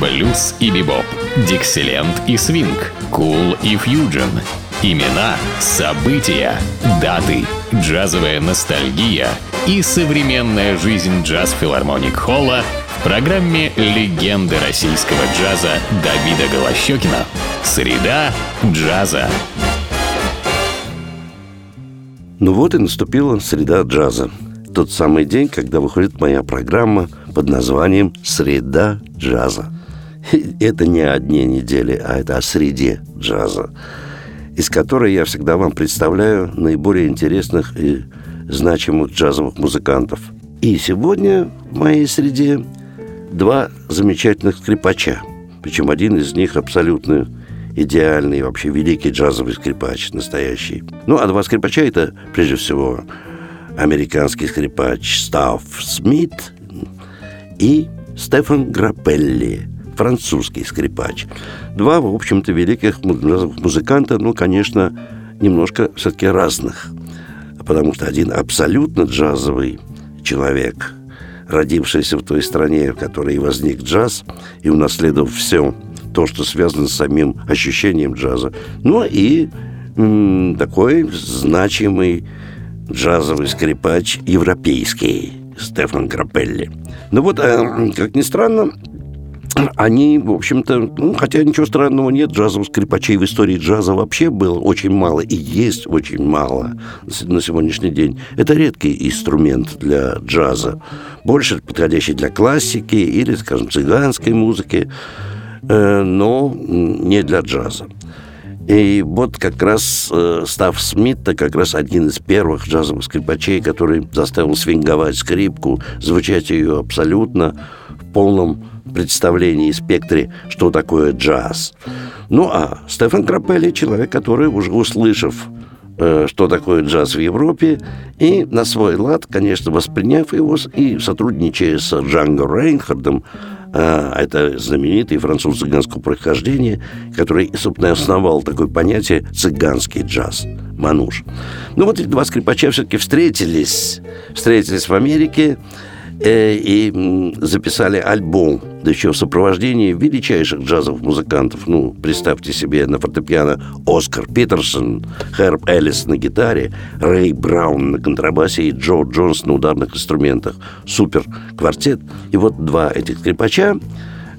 блюз и бибоп, дикселент и свинг, кул и фьюджен. Имена, события, даты, джазовая ностальгия и современная жизнь джаз-филармоник Холла в программе «Легенды российского джаза» Давида Голощекина. Среда джаза. Ну вот и наступила среда джаза. Тот самый день, когда выходит моя программа под названием «Среда джаза». Это не о дне недели, а это о среде джаза, из которой я всегда вам представляю наиболее интересных и значимых джазовых музыкантов. И сегодня в моей среде два замечательных скрипача. Причем один из них абсолютно идеальный, вообще великий джазовый скрипач, настоящий. Ну, а два скрипача это, прежде всего, американский скрипач Став Смит и Стефан Грапелли, французский скрипач. Два, в общем-то, великих музыканта, ну, конечно, немножко все-таки разных. Потому что один абсолютно джазовый человек, родившийся в той стране, в которой возник джаз, и унаследовав все то, что связано с самим ощущением джаза. Ну и м, такой значимый джазовый скрипач европейский Стефан Крапелли. Ну вот, э, как ни странно, они, в общем-то, ну, хотя ничего странного нет, джазовых скрипачей в истории джаза вообще было очень мало и есть очень мало на сегодняшний день. Это редкий инструмент для джаза, больше подходящий для классики или, скажем, цыганской музыки. Э, но не для джаза. И вот как раз э, Став Смит, как раз один из первых джазовых скрипачей, который заставил свинговать скрипку, звучать ее абсолютно в полном представлении и спектре, что такое джаз. Ну а Стефан Крапелли – человек, который уже услышав э, что такое джаз в Европе, и на свой лад, конечно, восприняв его и сотрудничая с Джанго Рейнхардом, а, это знаменитый француз цыганского происхождения, который, собственно, основал такое понятие «цыганский джаз» – мануш. Ну вот эти два скрипача все-таки встретились, встретились в Америке, Э, и записали альбом, да еще в сопровождении величайших джазовых музыкантов. Ну, представьте себе, на фортепиано Оскар Питерсон, Херб Эллис на гитаре, Рэй Браун на контрабасе и Джо Джонс на ударных инструментах. Супер квартет. И вот два этих скрипача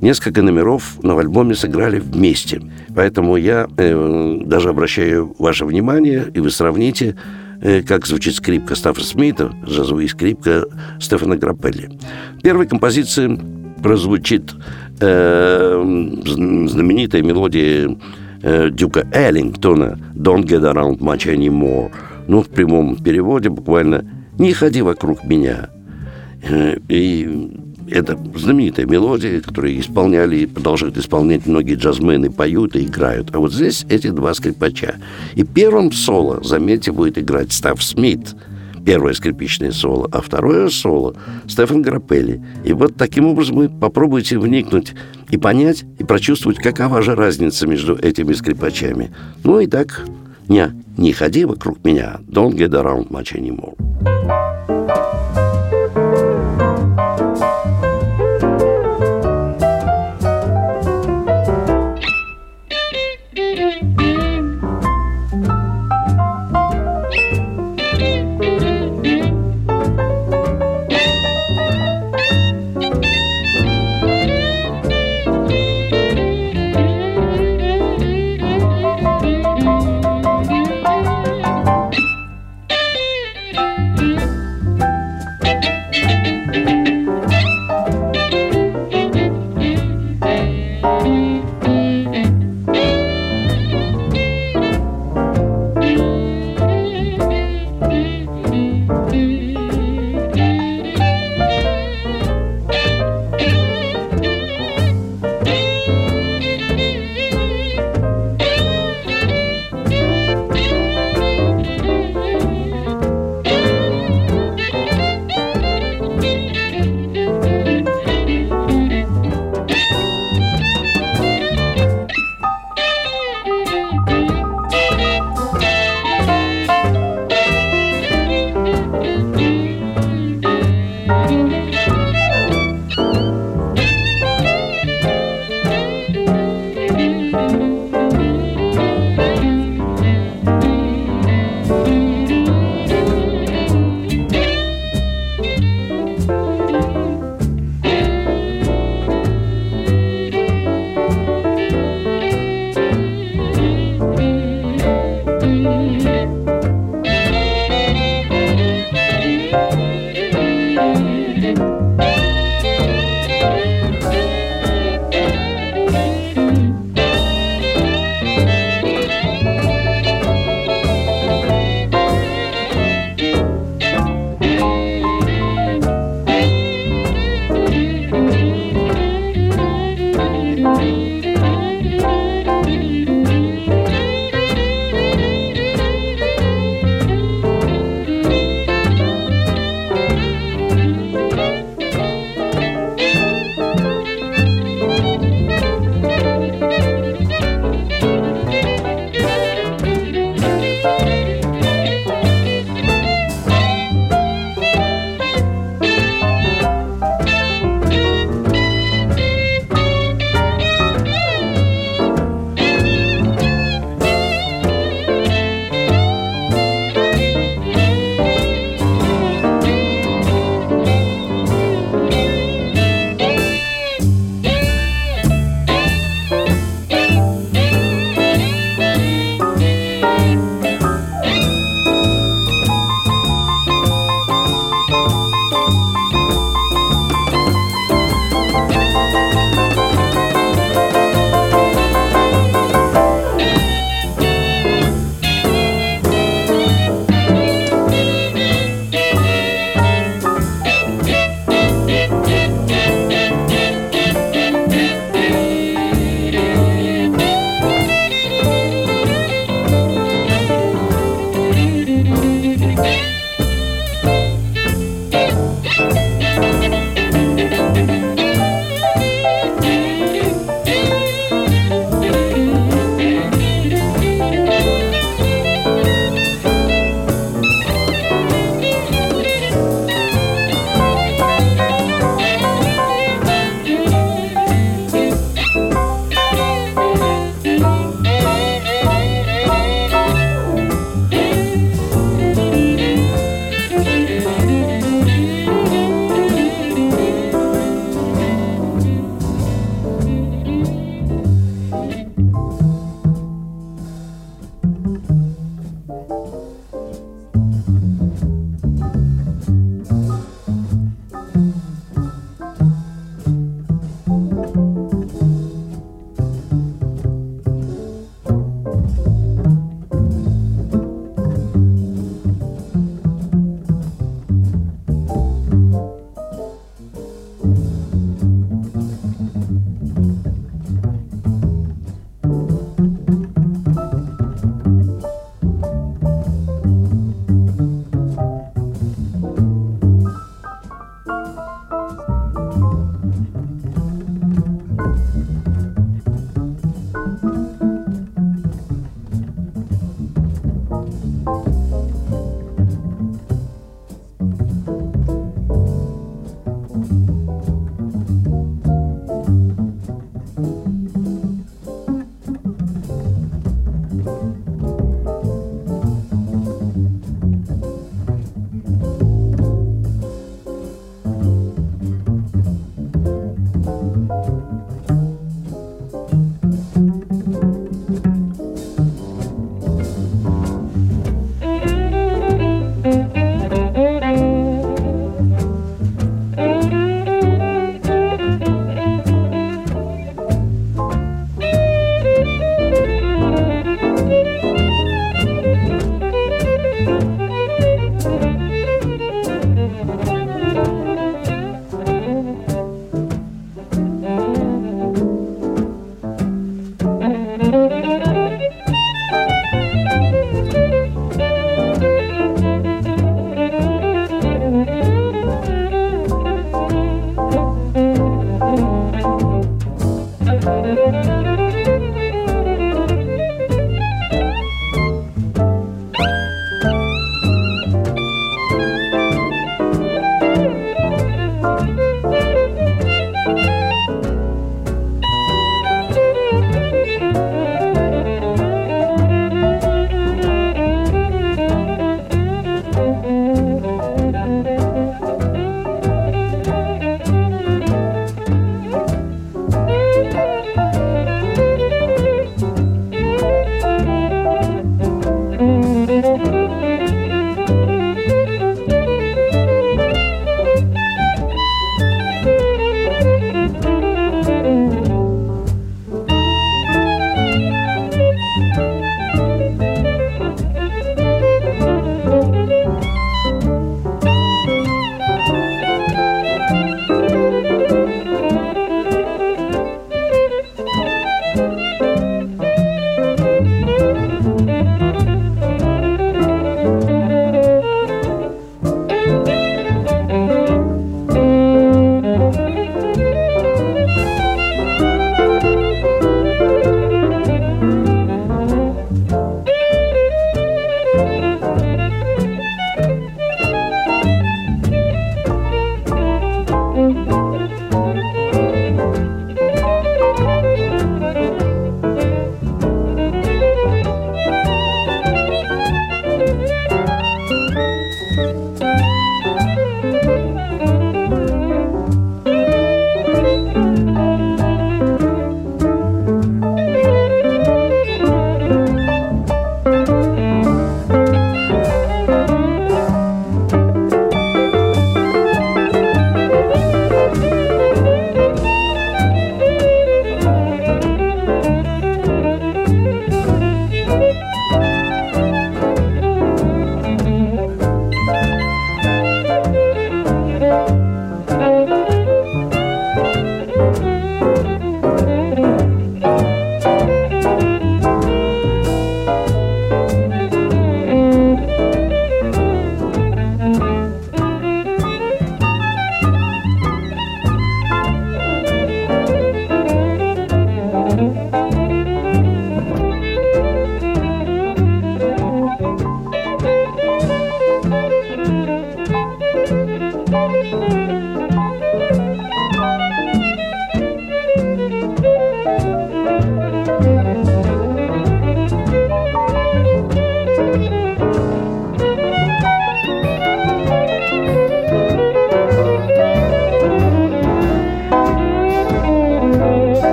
несколько номеров на альбоме сыграли вместе. Поэтому я э, даже обращаю ваше внимание, и вы сравните Э, как звучит скрипка Стаффа Смита, джазовая скрипка Стефана Граппелли. Первая композиция прозвучит э, знаменитая мелодия э, Дюка Эллингтона «Don't get around much anymore». Ну, в прямом переводе буквально «Не ходи вокруг меня». Э, и это знаменитая мелодия, которую исполняли и продолжают исполнять многие джазмены, поют и играют. А вот здесь эти два скрипача. И первым соло, заметьте, будет играть Став Смит, первое скрипичное соло, а второе соло Стефан Грапелли. И вот таким образом вы попробуйте вникнуть и понять, и прочувствовать, какова же разница между этими скрипачами. Ну и так, не, не ходи вокруг меня. Don't get around much anymore.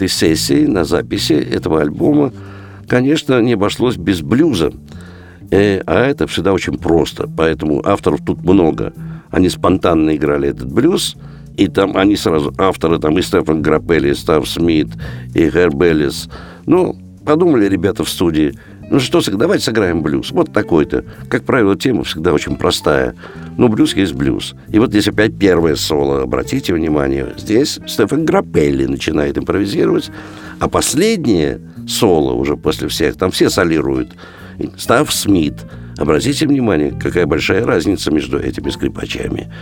Этой сессии, на записи этого альбома, конечно, не обошлось без блюза. Э, а это всегда очень просто, поэтому авторов тут много. Они спонтанно играли этот блюз, и там они сразу, авторы там и Стефан Граппелли, и Став Смит, и Хербелис. Ну, подумали ребята в студии, ну что, давайте сыграем блюз. Вот такой-то. Как правило, тема всегда очень простая. Но блюз есть блюз. И вот здесь опять первое соло. Обратите внимание, здесь Стефан Граппелли начинает импровизировать, а последнее соло уже после всех, там все солируют. Став Смит. Обратите внимание, какая большая разница между этими скрипачами.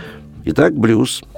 Итак, блюз –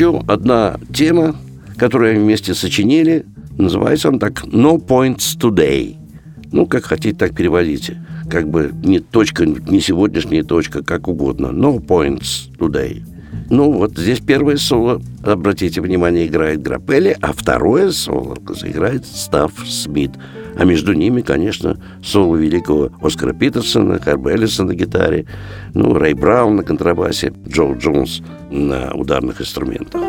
еще одна тема, которую они вместе сочинили. Называется он так «No Points Today». Ну, как хотите, так переводите. Как бы не точка, не сегодняшняя точка, как угодно. No Points Today. Ну, вот здесь первое соло, обратите внимание, играет Грапелли, а второе соло играет Став Смит. А между ними, конечно, соло великого Оскара Питерсона, Харба Эллиса на гитаре, ну, Рэй Браун на контрабасе, Джо Джонс на ударных инструментах.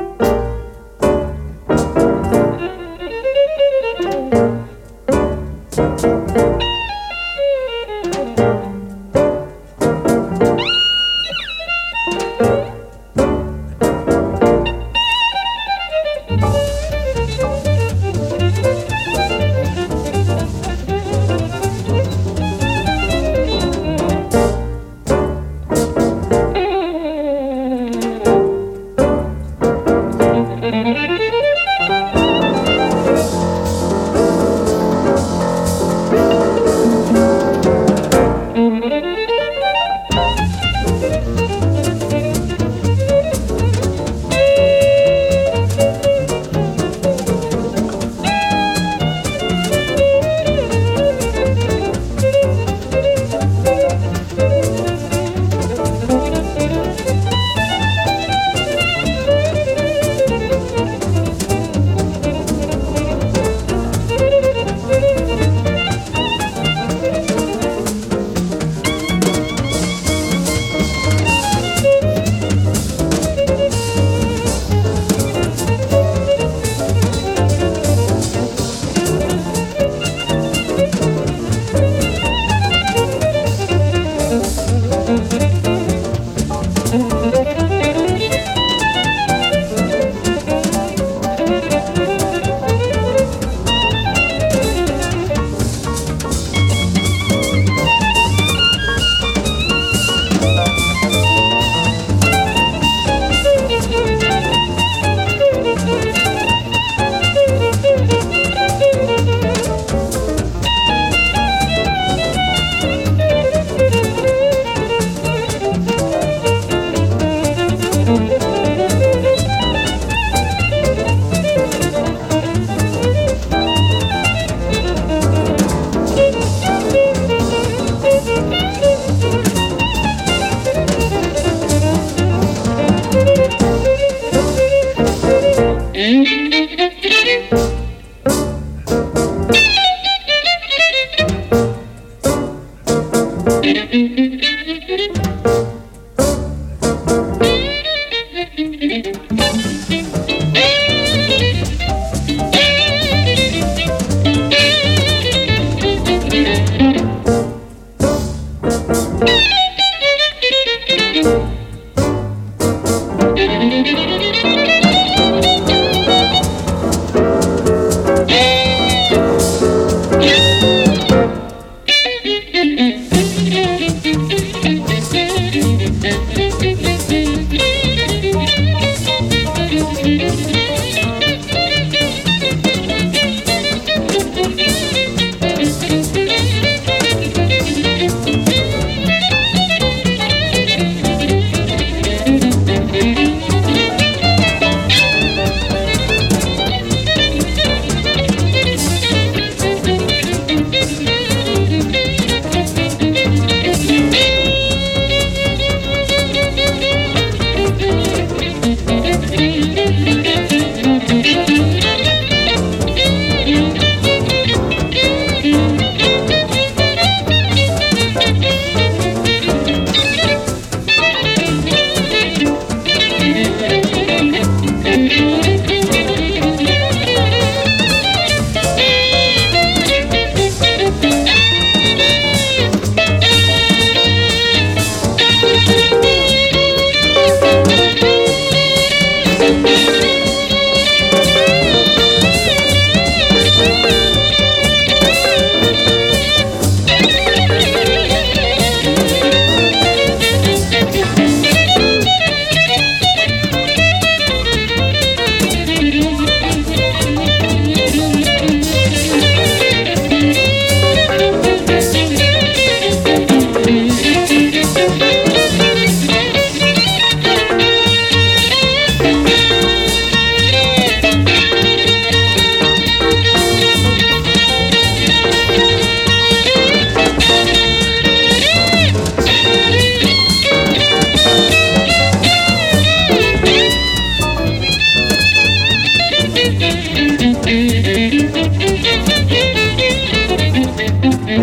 Ну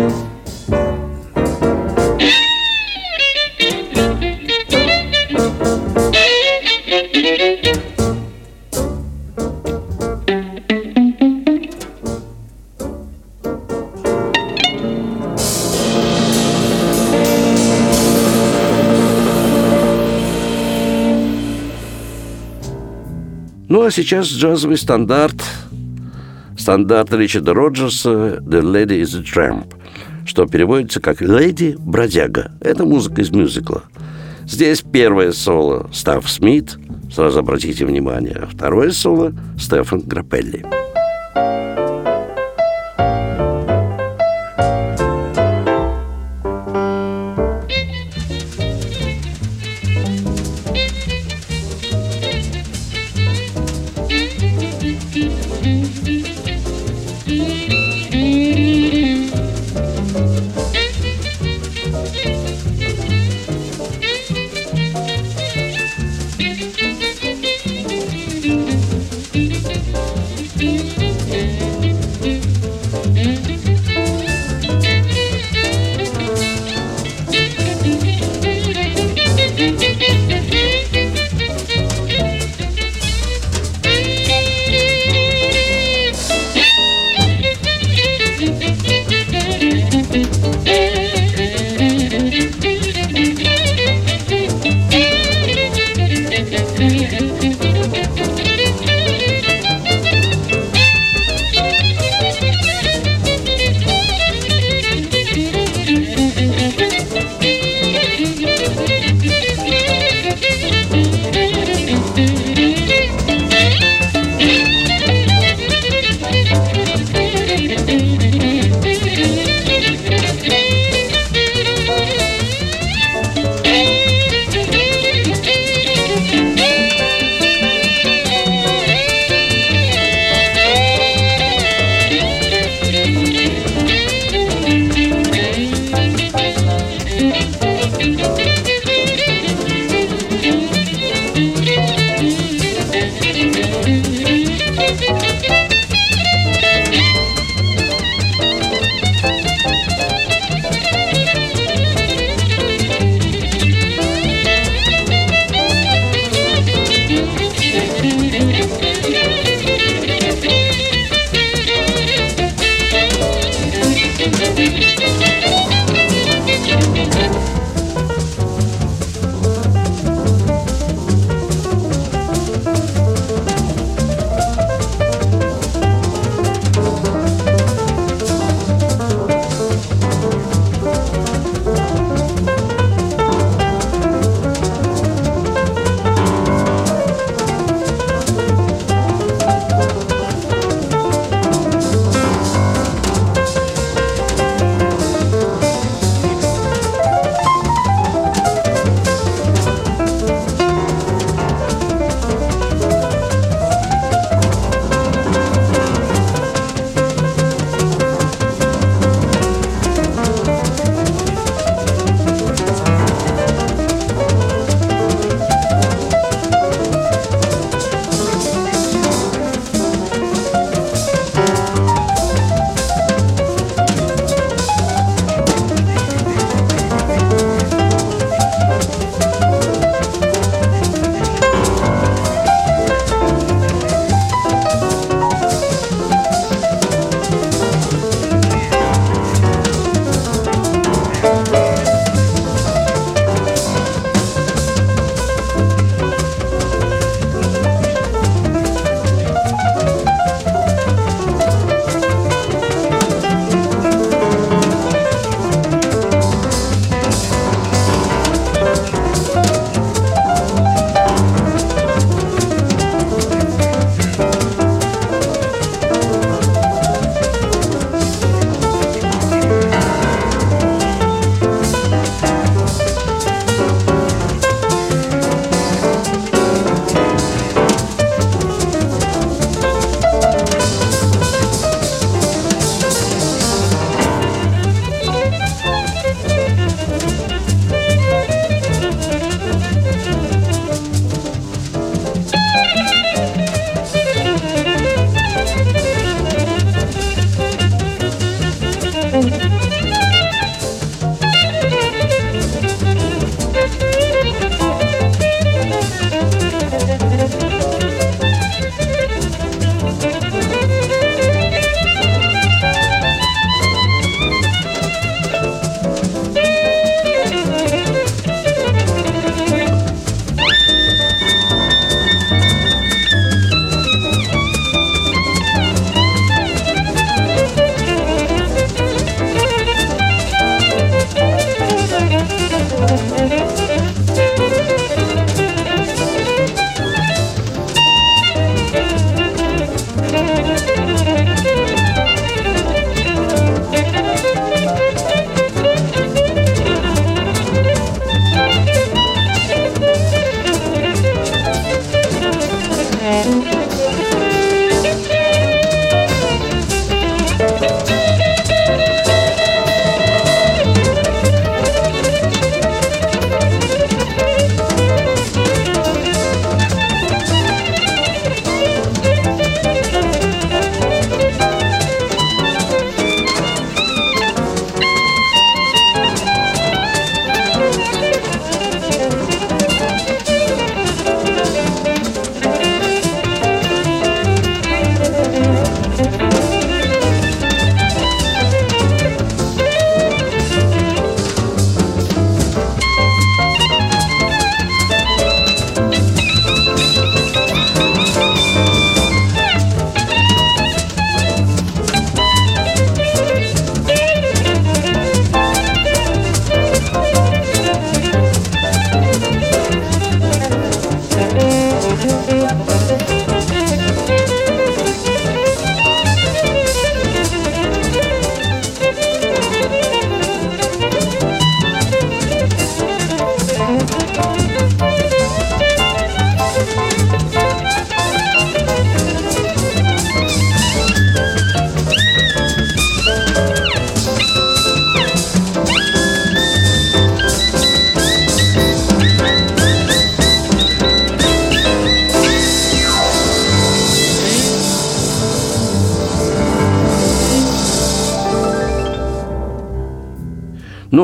а сейчас джазовый стандарт, стандарт Ричарда Роджерса «The Lady is a Tramp», что переводится как «Леди бродяга». Это музыка из мюзикла. Здесь первое соло Став Смит, сразу обратите внимание, второе соло Стефан Грапелли.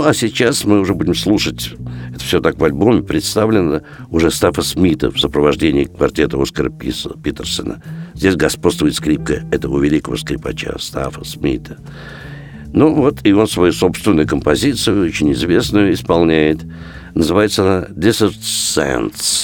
А сейчас мы уже будем слушать, это все так в альбоме представлено, уже Стаффа Смита в сопровождении квартета Оскара Питерсона. Здесь господствует скрипка этого великого скрипача Стаффа Смита. Ну вот, и он свою собственную композицию, очень известную, исполняет. Называется она «Desert Sands».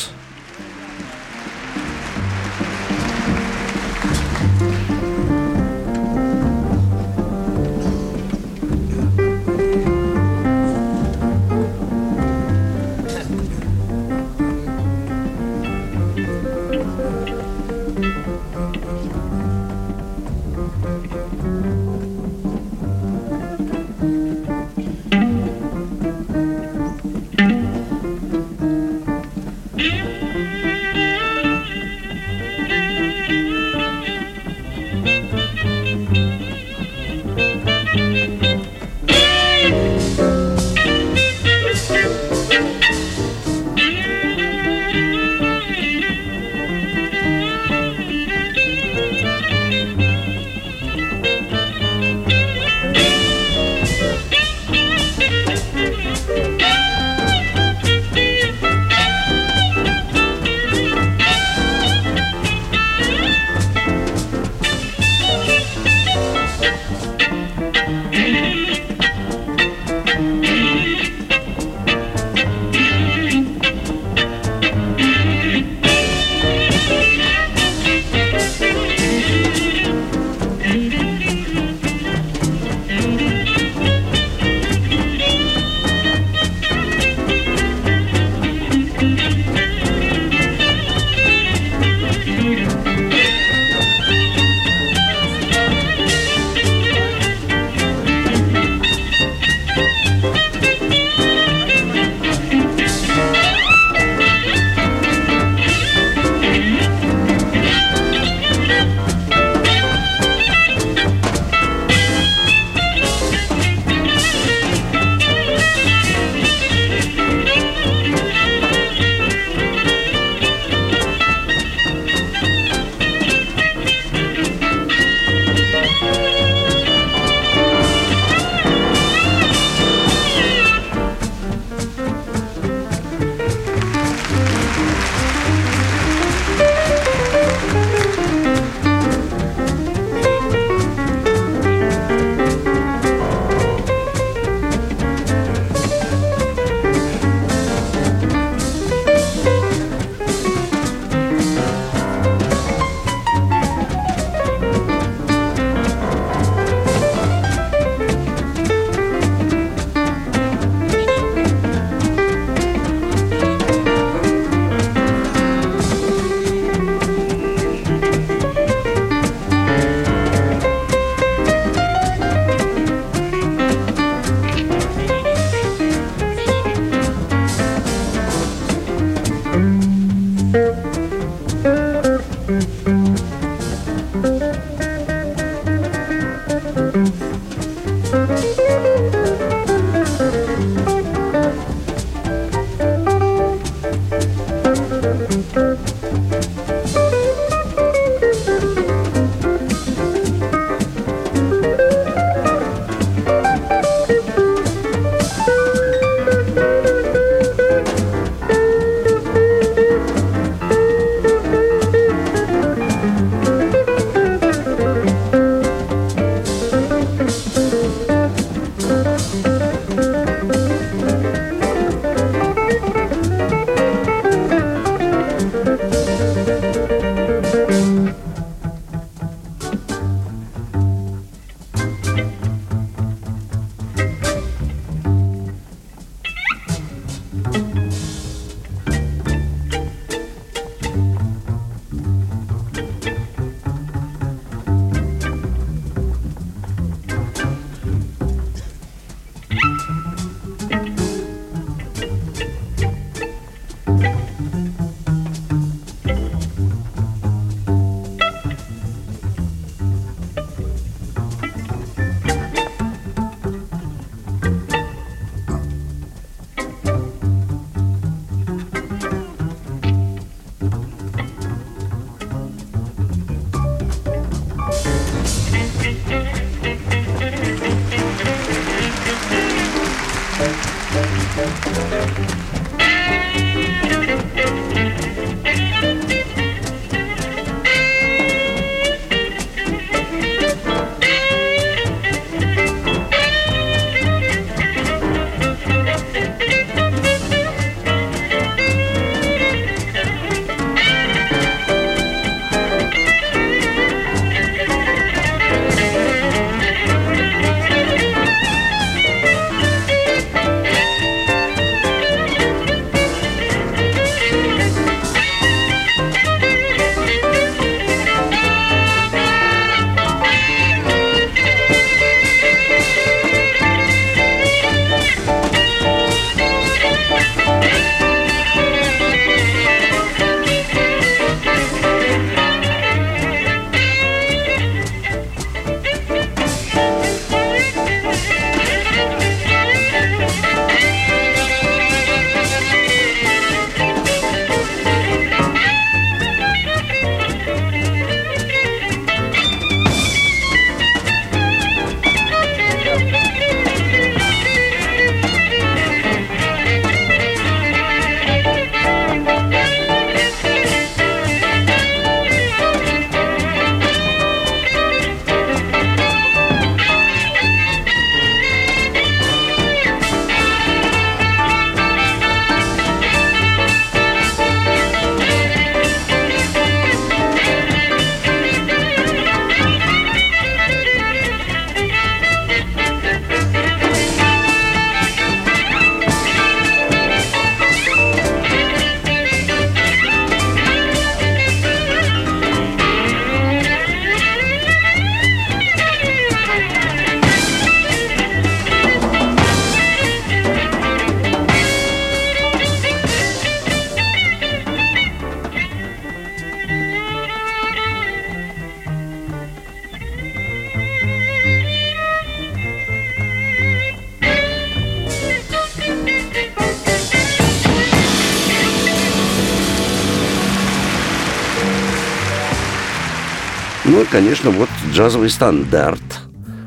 Конечно, вот джазовый стандарт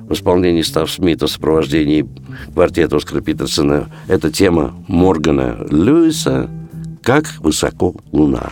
в исполнении Став Смита в сопровождении квартета Оскара Питерсона. Это тема Моргана Льюиса «Как высоко луна».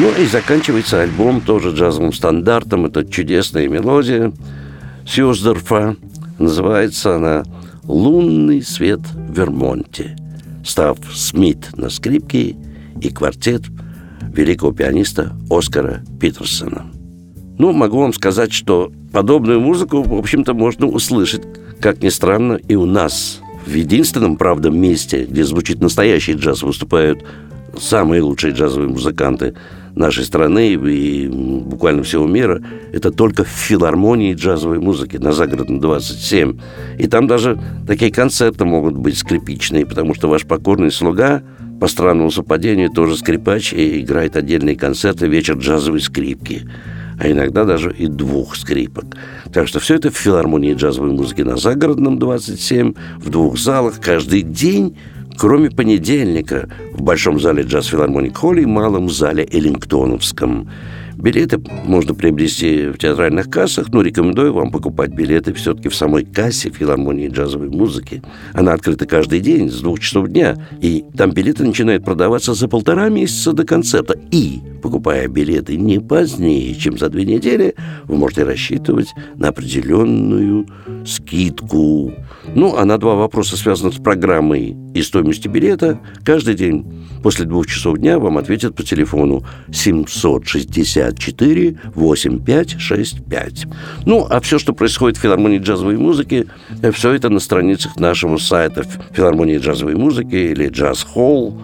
Ну и заканчивается альбом тоже джазовым стандартом. Это чудесная мелодия Сьюздорфа. Называется она «Лунный свет в Вермонте». Став Смит на скрипке и квартет великого пианиста Оскара Питерсона. Ну, могу вам сказать, что подобную музыку, в общем-то, можно услышать, как ни странно, и у нас. В единственном, правда, месте, где звучит настоящий джаз, выступают самые лучшие джазовые музыканты нашей страны и буквально всего мира, это только в филармонии джазовой музыки на Загородном 27. И там даже такие концерты могут быть скрипичные, потому что ваш покорный слуга по странному совпадению тоже скрипач и играет отдельные концерты «Вечер джазовой скрипки» а иногда даже и двух скрипок. Так что все это в филармонии джазовой музыки на Загородном 27, в двух залах каждый день кроме понедельника в Большом зале джаз-филармоник Холли и Малом зале Эллингтоновском. Билеты можно приобрести в театральных кассах, но рекомендую вам покупать билеты все-таки в самой кассе филармонии джазовой музыки. Она открыта каждый день с двух часов дня, и там билеты начинают продаваться за полтора месяца до концерта. И, покупая билеты не позднее, чем за две недели, вы можете рассчитывать на определенную скидку. Ну, а на два вопроса, связанных с программой и стоимостью билета, каждый день после двух часов дня вам ответят по телефону 764 8565. Ну, а все, что происходит в филармонии джазовой музыки, все это на страницах нашего сайта филармонии джазовой музыки или джаз холл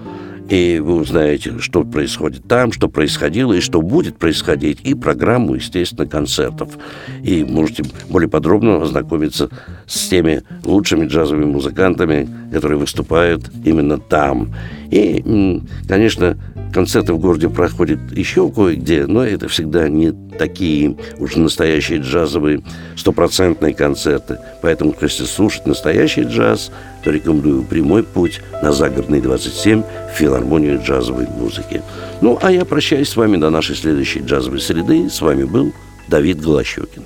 и вы узнаете, что происходит там, что происходило и что будет происходить, и программу, естественно, концертов. И можете более подробно ознакомиться с теми лучшими джазовыми музыкантами, которые выступают именно там. И, конечно, концерты в городе проходят еще кое-где, но это всегда не такие уже настоящие джазовые стопроцентные концерты. Поэтому, если слушать настоящий джаз, то рекомендую прямой путь на Загородный 27 в филармонию джазовой музыки. Ну, а я прощаюсь с вами до нашей следующей джазовой среды. С вами был Давид Голощекин.